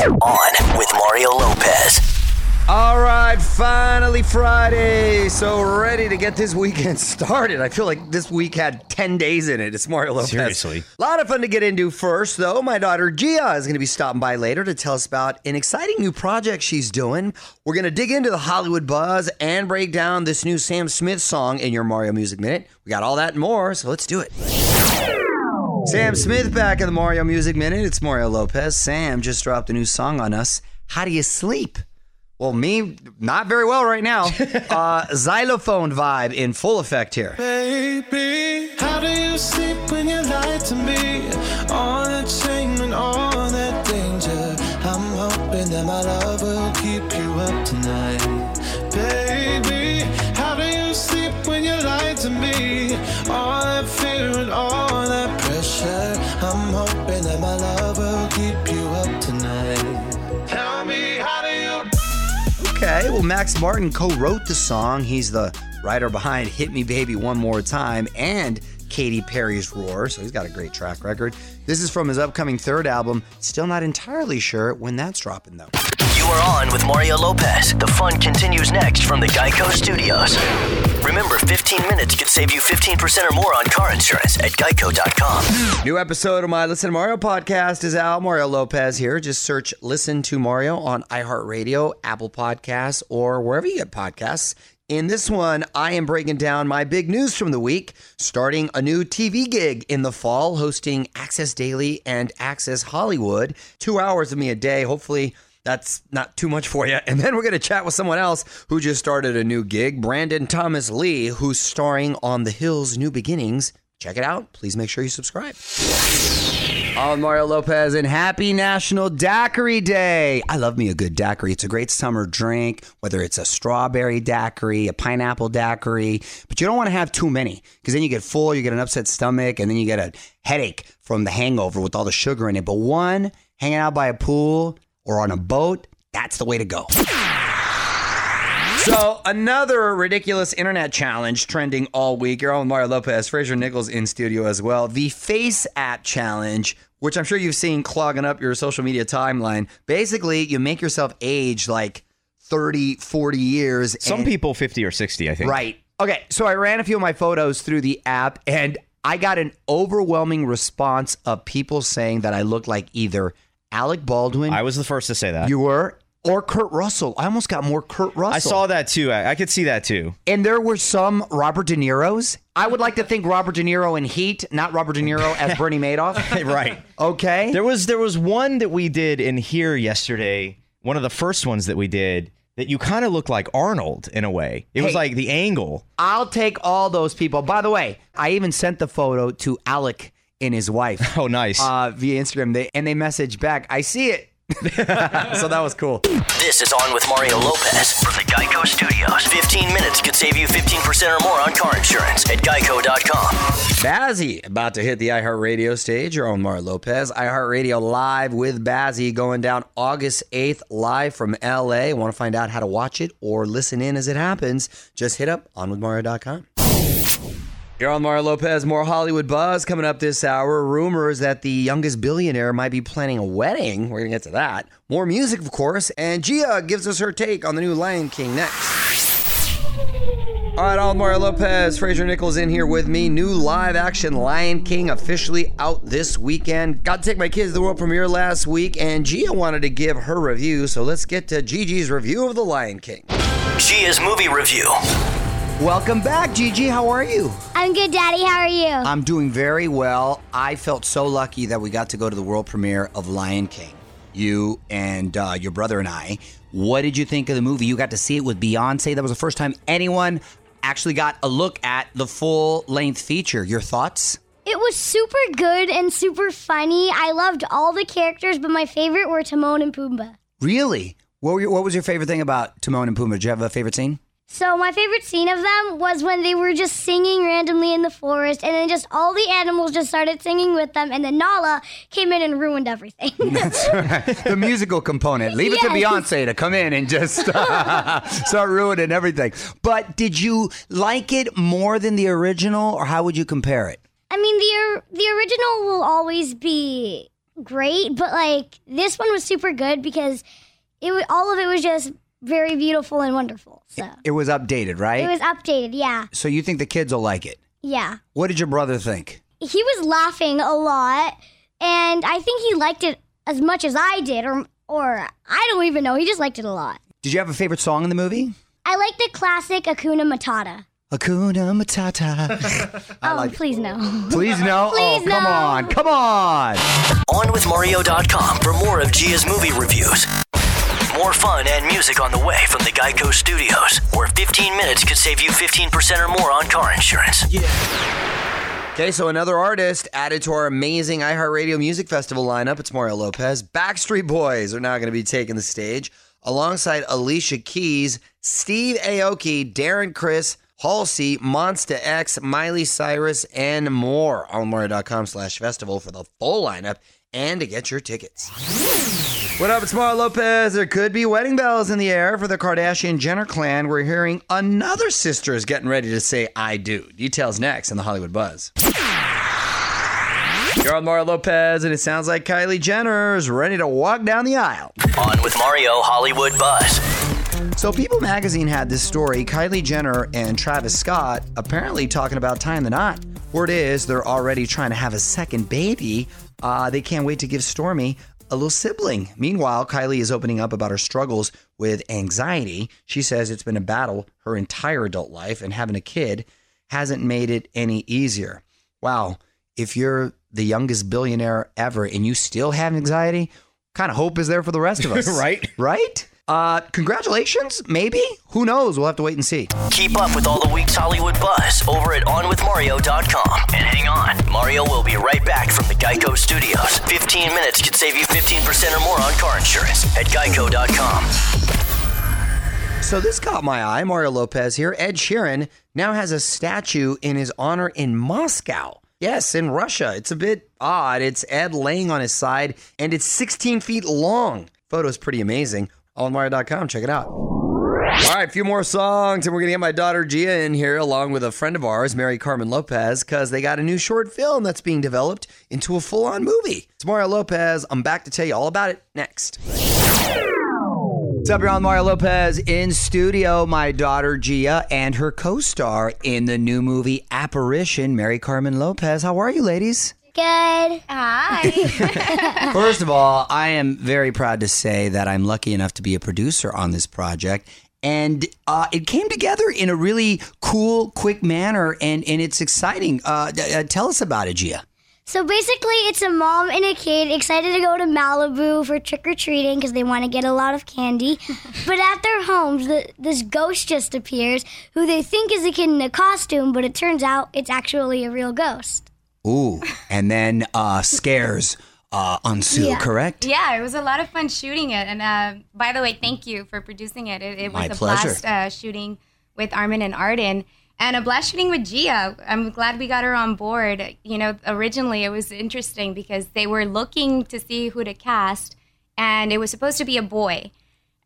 On with Mario Lopez. All right, finally Friday. So ready to get this weekend started. I feel like this week had 10 days in it. It's Mario Lopez. Seriously. A lot of fun to get into first, though. My daughter Gia is going to be stopping by later to tell us about an exciting new project she's doing. We're going to dig into the Hollywood buzz and break down this new Sam Smith song in your Mario Music Minute. We got all that and more, so let's do it. Sam Smith back in the Mario Music Minute. It's Mario Lopez. Sam just dropped a new song on us. How do you sleep? Well, me, not very well right now. uh, xylophone vibe in full effect here. Baby, how do you sleep when you lie to me? All that shame and all that danger. I'm hoping that my love will keep you up tonight. Baby, how do you sleep when you lie to me? Okay, well, Max Martin co wrote the song. He's the writer behind Hit Me Baby One More Time and Katy Perry's Roar, so he's got a great track record. This is from his upcoming third album. Still not entirely sure when that's dropping, though. You are on with Mario Lopez. The fun continues next from the Geico Studios. Remember, 15 minutes could save you 15% or more on car insurance at geico.com. New episode of my Listen to Mario podcast is out. Mario Lopez here. Just search Listen to Mario on iHeartRadio, Apple Podcasts, or wherever you get podcasts. In this one, I am breaking down my big news from the week, starting a new TV gig in the fall, hosting Access Daily and Access Hollywood. Two hours of me a day. Hopefully, that's not too much for you. And then we're going to chat with someone else who just started a new gig, Brandon Thomas Lee, who's starring on The Hills New Beginnings. Check it out. Please make sure you subscribe. I'm Mario Lopez and happy National Daiquiri Day. I love me a good daiquiri. It's a great summer drink, whether it's a strawberry daiquiri, a pineapple daiquiri, but you don't want to have too many because then you get full, you get an upset stomach, and then you get a headache from the hangover with all the sugar in it. But one, hanging out by a pool or on a boat, that's the way to go. So another ridiculous internet challenge trending all week. You're on with Mario Lopez, Fraser Nichols in studio as well. The Face App Challenge, which I'm sure you've seen clogging up your social media timeline. Basically, you make yourself age like 30, 40 years. Some and- people 50 or 60, I think. Right. Okay. So I ran a few of my photos through the app and I got an overwhelming response of people saying that I look like either Alec Baldwin, I was the first to say that. you were, or Kurt Russell. I almost got more Kurt Russell. I saw that too. I, I could see that too. And there were some Robert De Niro's. I would like to think Robert De Niro in Heat, not Robert De Niro as Bernie Madoff. right. Okay. There was there was one that we did in here yesterday. One of the first ones that we did that you kind of look like Arnold in a way. It was like the angle. I'll take all those people. By the way, I even sent the photo to Alec and his wife. Oh, nice. Uh, via Instagram, they, and they message back, "I see it." so that was cool. This is On with Mario Lopez from the Geico Studios. 15 minutes could save you 15% or more on car insurance at geico.com. Bazzi about to hit the iHeartRadio stage. Your own Mario Lopez. iHeartRadio live with Bazzi going down August 8th live from LA. Want to find out how to watch it or listen in as it happens? Just hit up onwithmario.com. You're on Mario Lopez. More Hollywood buzz coming up this hour. Rumors that the youngest billionaire might be planning a wedding. We're going to get to that. More music, of course. And Gia gives us her take on the new Lion King next. All right, all Mario Lopez, Fraser Nichols in here with me. New live action Lion King officially out this weekend. Got to take my kids to the world premiere last week, and Gia wanted to give her review. So let's get to Gigi's review of The Lion King. Gia's movie review. Welcome back, Gigi. How are you? I'm good, Daddy. How are you? I'm doing very well. I felt so lucky that we got to go to the world premiere of Lion King. You and uh, your brother and I. What did you think of the movie? You got to see it with Beyonce. That was the first time anyone actually got a look at the full length feature. Your thoughts? it was super good and super funny. I loved all the characters, but my favorite were Timon and Pumbaa. Really? What, were your, what was your favorite thing about Timon and Pumbaa? Did you have a favorite scene? So my favorite scene of them was when they were just singing randomly in the forest, and then just all the animals just started singing with them, and then Nala came in and ruined everything. That's right. the musical component. Leave it to Beyonce to come in and just start ruining everything. But did you like it more than the original, or how would you compare it? I mean, the the original will always be great, but like this one was super good because it all of it was just very beautiful and wonderful. So It was updated, right? it was updated. Yeah, so you think the kids will like it? yeah. What did your brother think? He was laughing a lot, and I think he liked it as much as I did, or or I don't even know. He just liked it a lot. Did you have a favorite song in the movie? I like the classic Akuna Matata. Hakuna Matata. oh, please no. Please no. Oh, please oh, come no. on, come on. On with OnWithMario.com for more of Gia's movie reviews. More fun and music on the way from the Geico Studios, where 15 minutes could save you 15% or more on car insurance. Yeah. Okay, so another artist added to our amazing iHeartRadio Music Festival lineup. It's Mario Lopez. Backstreet Boys are now going to be taking the stage alongside Alicia Keys, Steve Aoki, Darren Criss, Halsey, Monsta X, Miley Cyrus, and more on Mario.com slash festival for the full lineup and to get your tickets. What up, it's Mario Lopez. There could be wedding bells in the air for the Kardashian Jenner clan. We're hearing another sister is getting ready to say I do. Details next in the Hollywood Buzz. You're on Mario Lopez, and it sounds like Kylie Jenner is ready to walk down the aisle. On with Mario Hollywood Buzz. So, People magazine had this story Kylie Jenner and Travis Scott apparently talking about tying the knot. Word is they're already trying to have a second baby. Uh, they can't wait to give Stormi a little sibling. Meanwhile, Kylie is opening up about her struggles with anxiety. She says it's been a battle her entire adult life, and having a kid hasn't made it any easier. Wow, if you're the youngest billionaire ever and you still have anxiety, kind of hope is there for the rest of us? Right. Right? Uh, congratulations, maybe? Who knows? We'll have to wait and see. Keep up with all the week's Hollywood buzz over at OnWithMario.com. And hang on, Mario will be right back from the Geico Studios. 15 minutes could save you 15% or more on car insurance at Geico.com. So this caught my eye. Mario Lopez here. Ed Sheeran now has a statue in his honor in Moscow. Yes, in Russia. It's a bit odd. It's Ed laying on his side, and it's 16 feet long. Photo's pretty amazing. AllMario.com. Check it out. All right, a few more songs, and we're going to get my daughter Gia in here along with a friend of ours, Mary Carmen Lopez, because they got a new short film that's being developed into a full on movie. It's Mario Lopez. I'm back to tell you all about it next. What's up, y'all? Mario Lopez in studio. My daughter Gia and her co-star in the new movie Apparition, Mary Carmen Lopez. How are you, ladies? Good. Hi. First of all, I am very proud to say that I'm lucky enough to be a producer on this project. And uh, it came together in a really cool, quick manner, and, and it's exciting. Uh, d- uh, tell us about it, Gia. So basically, it's a mom and a kid excited to go to Malibu for trick or treating because they want to get a lot of candy. but at their homes, the, this ghost just appears who they think is a kid in a costume, but it turns out it's actually a real ghost. Ooh, and then uh, scares uh, ensue, Yeah. correct? yeah, it was a lot of fun shooting it. And uh, by the way, thank you for producing it. It, it was My a pleasure. blast uh, shooting with Armin and Arden. And a blast shooting with Gia. I'm glad we got her on board. You know, originally it was interesting because they were looking to see who to cast, and it was supposed to be a boy,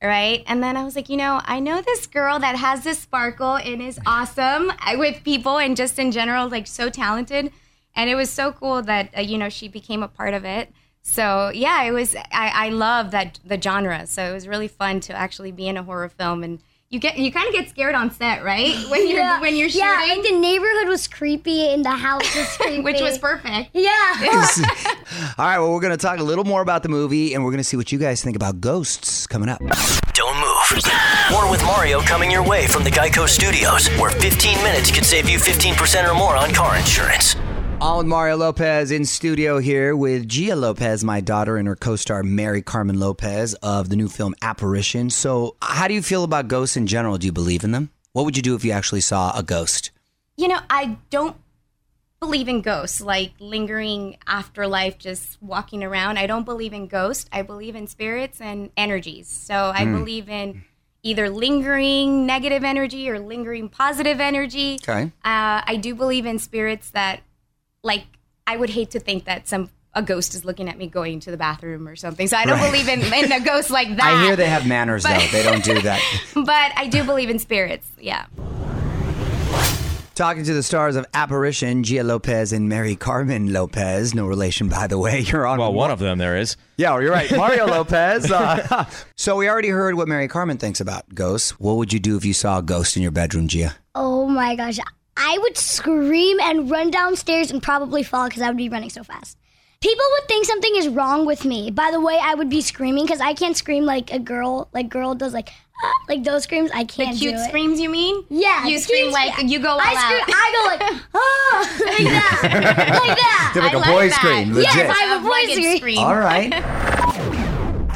right? And then I was like, you know, I know this girl that has this sparkle and is awesome with people and just in general, like so talented. And it was so cool that uh, you know she became a part of it. So yeah, it was. I, I love that the genre. So it was really fun to actually be in a horror film and. You get you kind of get scared on set, right? When you're when you're shooting, Yeah, like the neighborhood was creepy and the house was creepy. which was perfect. Yeah. All right, well, we're going to talk a little more about the movie, and we're going to see what you guys think about ghosts coming up. Don't move. More with Mario coming your way from the Geico Studios, where 15 minutes could save you 15% or more on car insurance. With Mario Lopez in studio here with Gia Lopez, my daughter, and her co star Mary Carmen Lopez of the new film Apparition. So, how do you feel about ghosts in general? Do you believe in them? What would you do if you actually saw a ghost? You know, I don't believe in ghosts, like lingering afterlife, just walking around. I don't believe in ghosts. I believe in spirits and energies. So I believe in either lingering negative energy or lingering positive energy. Okay. Uh, I do believe in spirits that, like, I would hate to think that some a ghost is looking at me going to the bathroom or something. So I don't Right. believe in, in a ghost like that. I hear they have manners, though. They don't do that. but I do believe in spirits. Yeah. Talking to the stars of Apparition, Gia Lopez and Mary Carmen Lopez. No relation, by the way. You're on. Well, one of them there is. Yeah, well, you're right. Mario Lopez. Uh, so we already heard what Mary Carmen thinks about ghosts. What would you do if you saw a ghost in your bedroom, Gia? Oh my gosh. I would scream and run downstairs and probably fall because I would be running so fast. People would think something is wrong with me. By the way, I would be screaming because I can't scream like a girl, like girl does, like "Ah," like those screams. I can't The cute do it. screams, you mean? Yeah, You scream cute like scream. you go all I out. scream. I go like ah, like that, like that. Like I a like boy that. scream, Yes. I have a voice rugged scream. All right.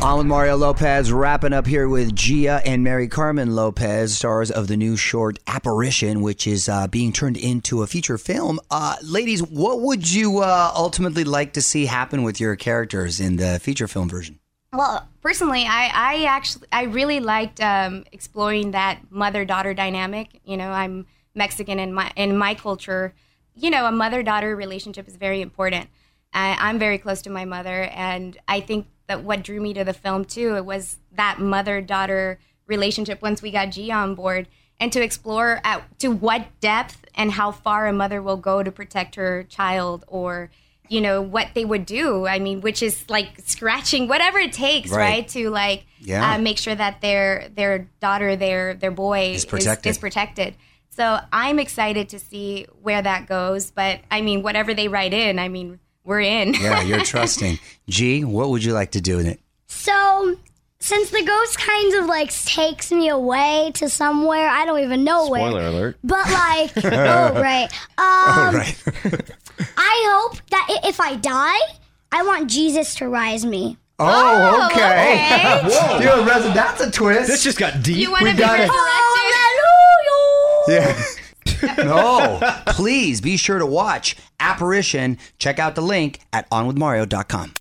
On with Mario Lopez, wrapping up here with Gia and Mary Carmen Lopez, stars of the new short Apparition, which is uh, being turned into a feature film. Uh, ladies, what would you uh, ultimately like to see happen with your characters in the feature film version? Well, personally, I, I actually I really liked um, exploring that mother daughter dynamic. You know, I'm Mexican in my in my culture. You know, a mother daughter relationship is very important. I, I'm very close to my mother, and I think that what drew me to the film too it was that mother daughter relationship. Once we got G on board, and to explore at to what depth and how far a mother will go to protect her child, or you know what they would do. I mean, which is like scratching whatever it takes, Right. right, to like Yeah. uh, make sure that their their daughter, their their boy Is protected. is protected. So I'm excited to see where that goes. But I mean, whatever they write in, I mean, we're in. Yeah, you're trusting. G, what would you like to do in it? So, since the ghost kind of like takes me away to somewhere, I don't even know where. Spoiler alert. But like, oh right. Um, right. I hope that i- if I die, I want Jesus to rise me. Oh, okay. okay. Whoa. You're a resident. That's a twist. This just got deep. You want We to be got it. resurrected? Yeah. no, please be sure to watch Apparition. Check out the link at onwithmario.com.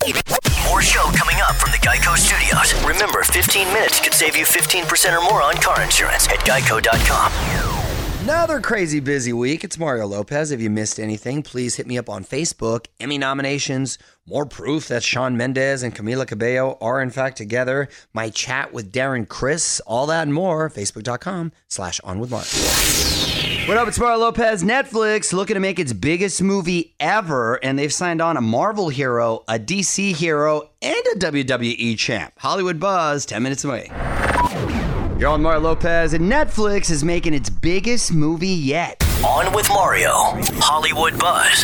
More show coming up from the Geico Studios. Remember, 15 minutes could save you 15% or more on car insurance at geico.com. Another crazy busy week. It's Mario Lopez. If you missed anything, please hit me up on Facebook. Emmy nominations, more proof that Shawn Mendes and Camila Cabello are in fact together. My chat with Darren Criss, all that and more. Facebook.com slash on with Mario. What up? It's Mario Lopez. Netflix looking to make its biggest movie ever, and they've signed on a Marvel hero, a DC hero, and a WWE champ. Hollywood Buzz, 10 minutes away. You're on Mario Lopez, and Netflix is making its biggest movie yet. On with Mario. Hollywood Buzz.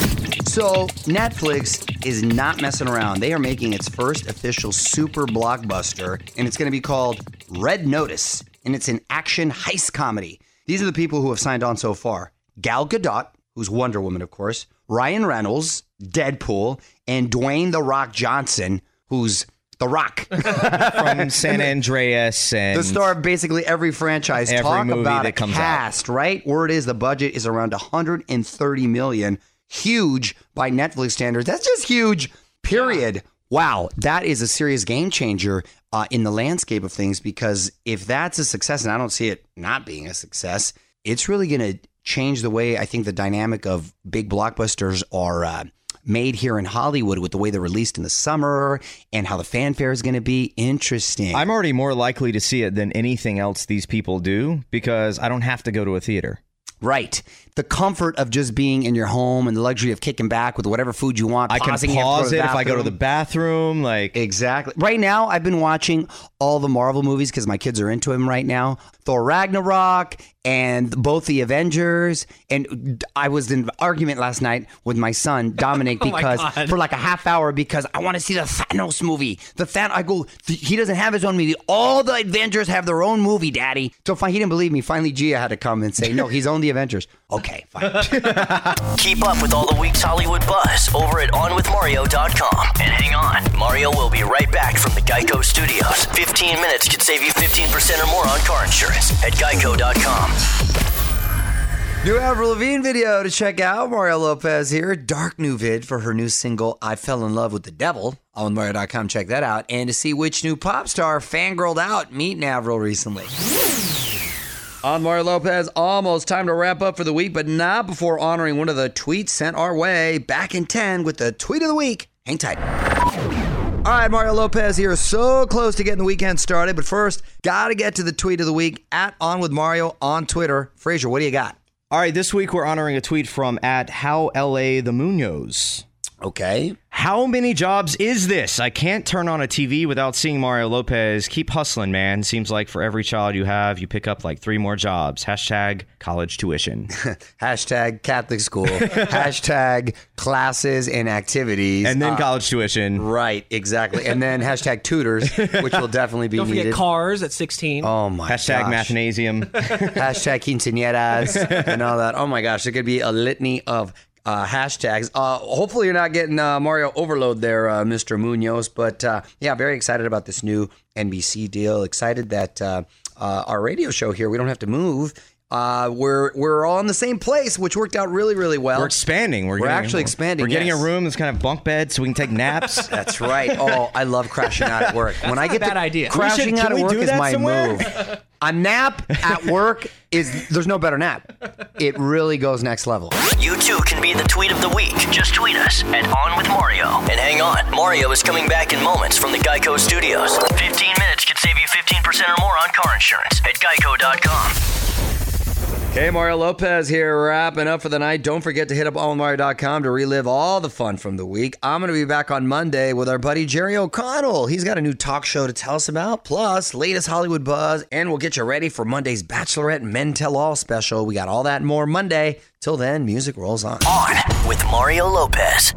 So, Netflix is not messing around. They are making its first official super blockbuster, and it's going to be called Red Notice, and it's an action heist comedy. These are the people who have signed on so far Gal Gadot, who's Wonder Woman, of course, Ryan Reynolds, Deadpool, and Dwayne The Rock Johnson, who's The Rock. from San Andreas and the star of basically every franchise. Every Talk movie about that a comes out. right? Word is the budget is around 130 million. Huge by Netflix standards. That's just huge. Period. Wow, that is a serious game changer uh, in the landscape of things because if that's a success, and I don't see it not being a success, it's really going to change the way I think the dynamic of big blockbusters are uh, made here in Hollywood with the way they're released in the summer and how the fanfare is going to be. Interesting. I'm already more likely to see it than anything else these people do because I don't have to go to a theater. Right. The comfort of just being in your home and the luxury of kicking back with whatever food you want. I can pausing, you have to pause it if I go to the bathroom. bathroom. Like Exactly. Right now, I've been watching all the Marvel movies because my kids are into them right now. Thor Ragnarok and both the Avengers. And I was in argument last night with my son Dominic oh because for like a half hour because I want to see the Thanos movie. The Than I go, he doesn't have his own movie. All the Avengers have their own movie, Daddy. So fine, he didn't believe me. Finally, Gia had to come and say, no, he's owned the Avengers. Okay, fine. Keep up with all the week's Hollywood buzz over at OnWithMario.com. And hang on, Mario will be right back from the Geico Studios. 15 minutes could save you 15% or more on car insurance at Geico.com. New Avril Lavigne video to check out. Mario Lopez here. Dark new vid for her new single, I Fell in Love with the Devil. On Mario.com, check that out. And to see which new pop star fangirled out meeting Avril recently. On Mario Lopez, almost time to wrap up for the week, but not before honoring one of the tweets sent our way back in 10 with the tweet of the week. Hang tight. All right, Mario Lopez here. So close to getting the weekend started, but first, got to get to the tweet of the week at On With Mario on Twitter. Fraser, what do you got? All right, this week we're honoring a tweet from at How LA the Munoz. Okay. How many jobs is this? I can't turn on a TV without seeing Mario Lopez. Keep hustling, man. Seems like for every child you have, you pick up like three more jobs. Hashtag college tuition. Hashtag Catholic school. hashtag classes and activities. and then Uh, college tuition. Right, exactly. And then hashtag tutors, which will definitely be Don't forget needed. cars at 16. Oh my Hashtag gosh. mathnasium. hashtag quinceañeras and all that. Oh my gosh, it could be a litany of uh, hashtags. Uh, hopefully, you're not getting uh, Mario overload there, uh, Mr. Munoz. But uh, yeah, very excited about this new NBC deal. Excited that uh, uh, our radio show here, we don't have to move. Uh, we're we're all in the same place, which worked out really really well. We're expanding. We're, We're getting- actually expanding, We're getting yes. a room that's kind of bunk bed so we can take naps. That's right. Oh, I love crashing out at work. When I get not a bad idea. crashing should- out can at work is my somewhere? move. A nap at work is there's no better nap. It really goes next level. You too can be the tweet of the week. Just tweet us at On With Mario. And hang on, Mario is coming back in moments from the Geico Studios. 15 minutes could save you 15% or more on car insurance at geico.com. Hey, Mario Lopez here, wrapping up for the night. Don't forget to hit up allmario.com to relive all the fun from the week. I'm going to be back on Monday with our buddy Jerry O'Connell. He's got a new talk show to tell us about, plus latest Hollywood buzz, and we'll get you ready for Monday's Bachelorette Men Tell All special. We got all that more Monday. Till then, music rolls on. On with Mario Lopez.